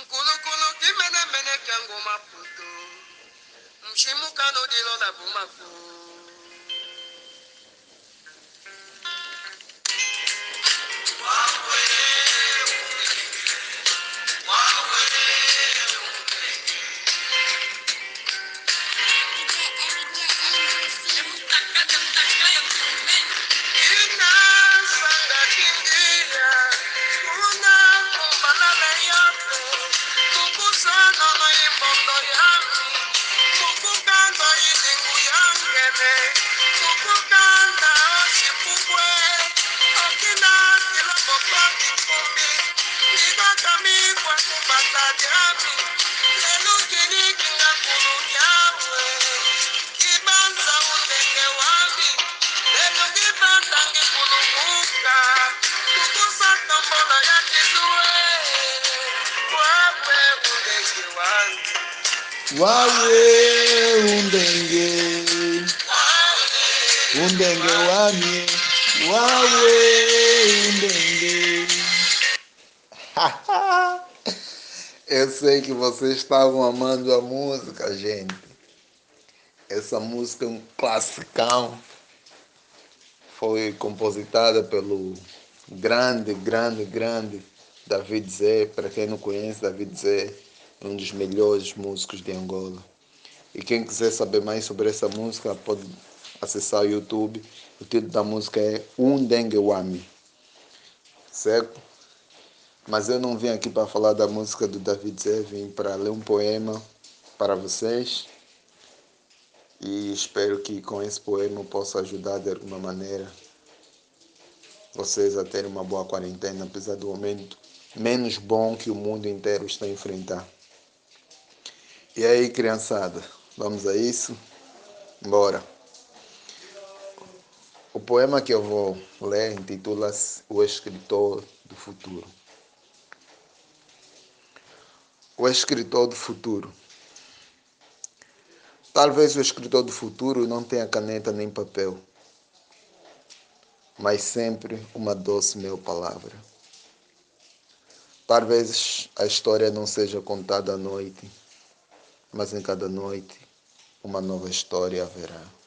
nkulukulu kimenemene kyango maputo mshimukanodilo na bumaku wawe ulenge wami wawe undenge undenge wami wawe undenge eu sei que vocês estavam amando a música gente. Essa música é um classicão. Foi compositada pelo grande grande grande David Zé. Para quem não conhece David Zé é um dos melhores músicos de Angola. E quem quiser saber mais sobre essa música pode acessar o YouTube. O título da música é Undengewami. Certo? Mas eu não vim aqui para falar da música do David Zé, vim para ler um poema para vocês. E espero que com esse poema eu possa ajudar de alguma maneira vocês a terem uma boa quarentena, apesar do momento menos bom que o mundo inteiro está a enfrentar. E aí, criançada, vamos a isso? Bora! Poema que eu vou ler intitula-se O Escritor do Futuro. O Escritor do Futuro. Talvez o escritor do futuro não tenha caneta nem papel, mas sempre uma doce meu palavra. Talvez a história não seja contada à noite, mas em cada noite uma nova história haverá.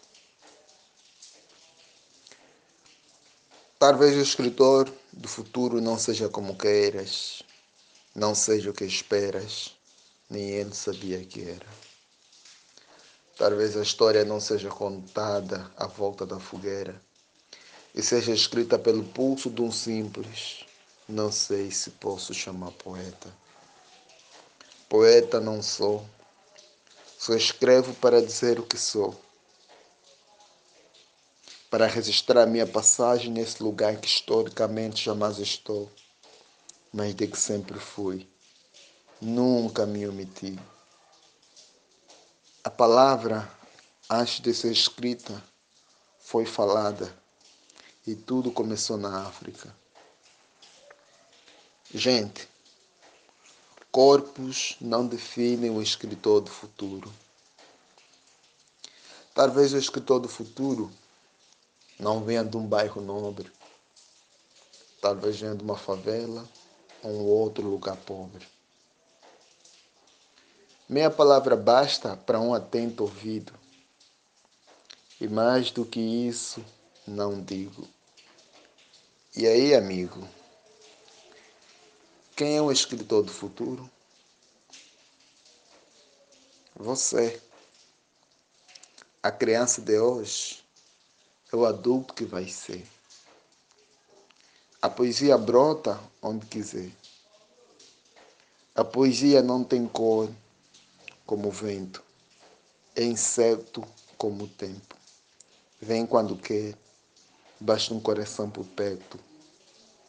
Talvez o escritor do futuro não seja como queiras, não seja o que esperas, nem ele sabia que era. Talvez a história não seja contada à volta da fogueira e seja escrita pelo pulso de um simples. Não sei se posso chamar poeta. Poeta não sou. Só escrevo para dizer o que sou. Para registrar minha passagem nesse lugar que historicamente jamais estou, mas de que sempre fui. Nunca me omiti. A palavra, antes de ser escrita, foi falada e tudo começou na África. Gente, corpos não definem o escritor do futuro. Talvez o escritor do futuro não venha de um bairro nobre. Talvez venha de uma favela ou um outro lugar pobre. Meia palavra basta para um atento ouvido. E mais do que isso, não digo. E aí, amigo? Quem é o escritor do futuro? Você. A criança de hoje é o adulto que vai ser. A poesia brota onde quiser. A poesia não tem cor como o vento, é incerto como o tempo. Vem quando quer, basta um coração por perto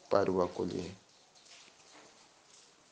para o acolher.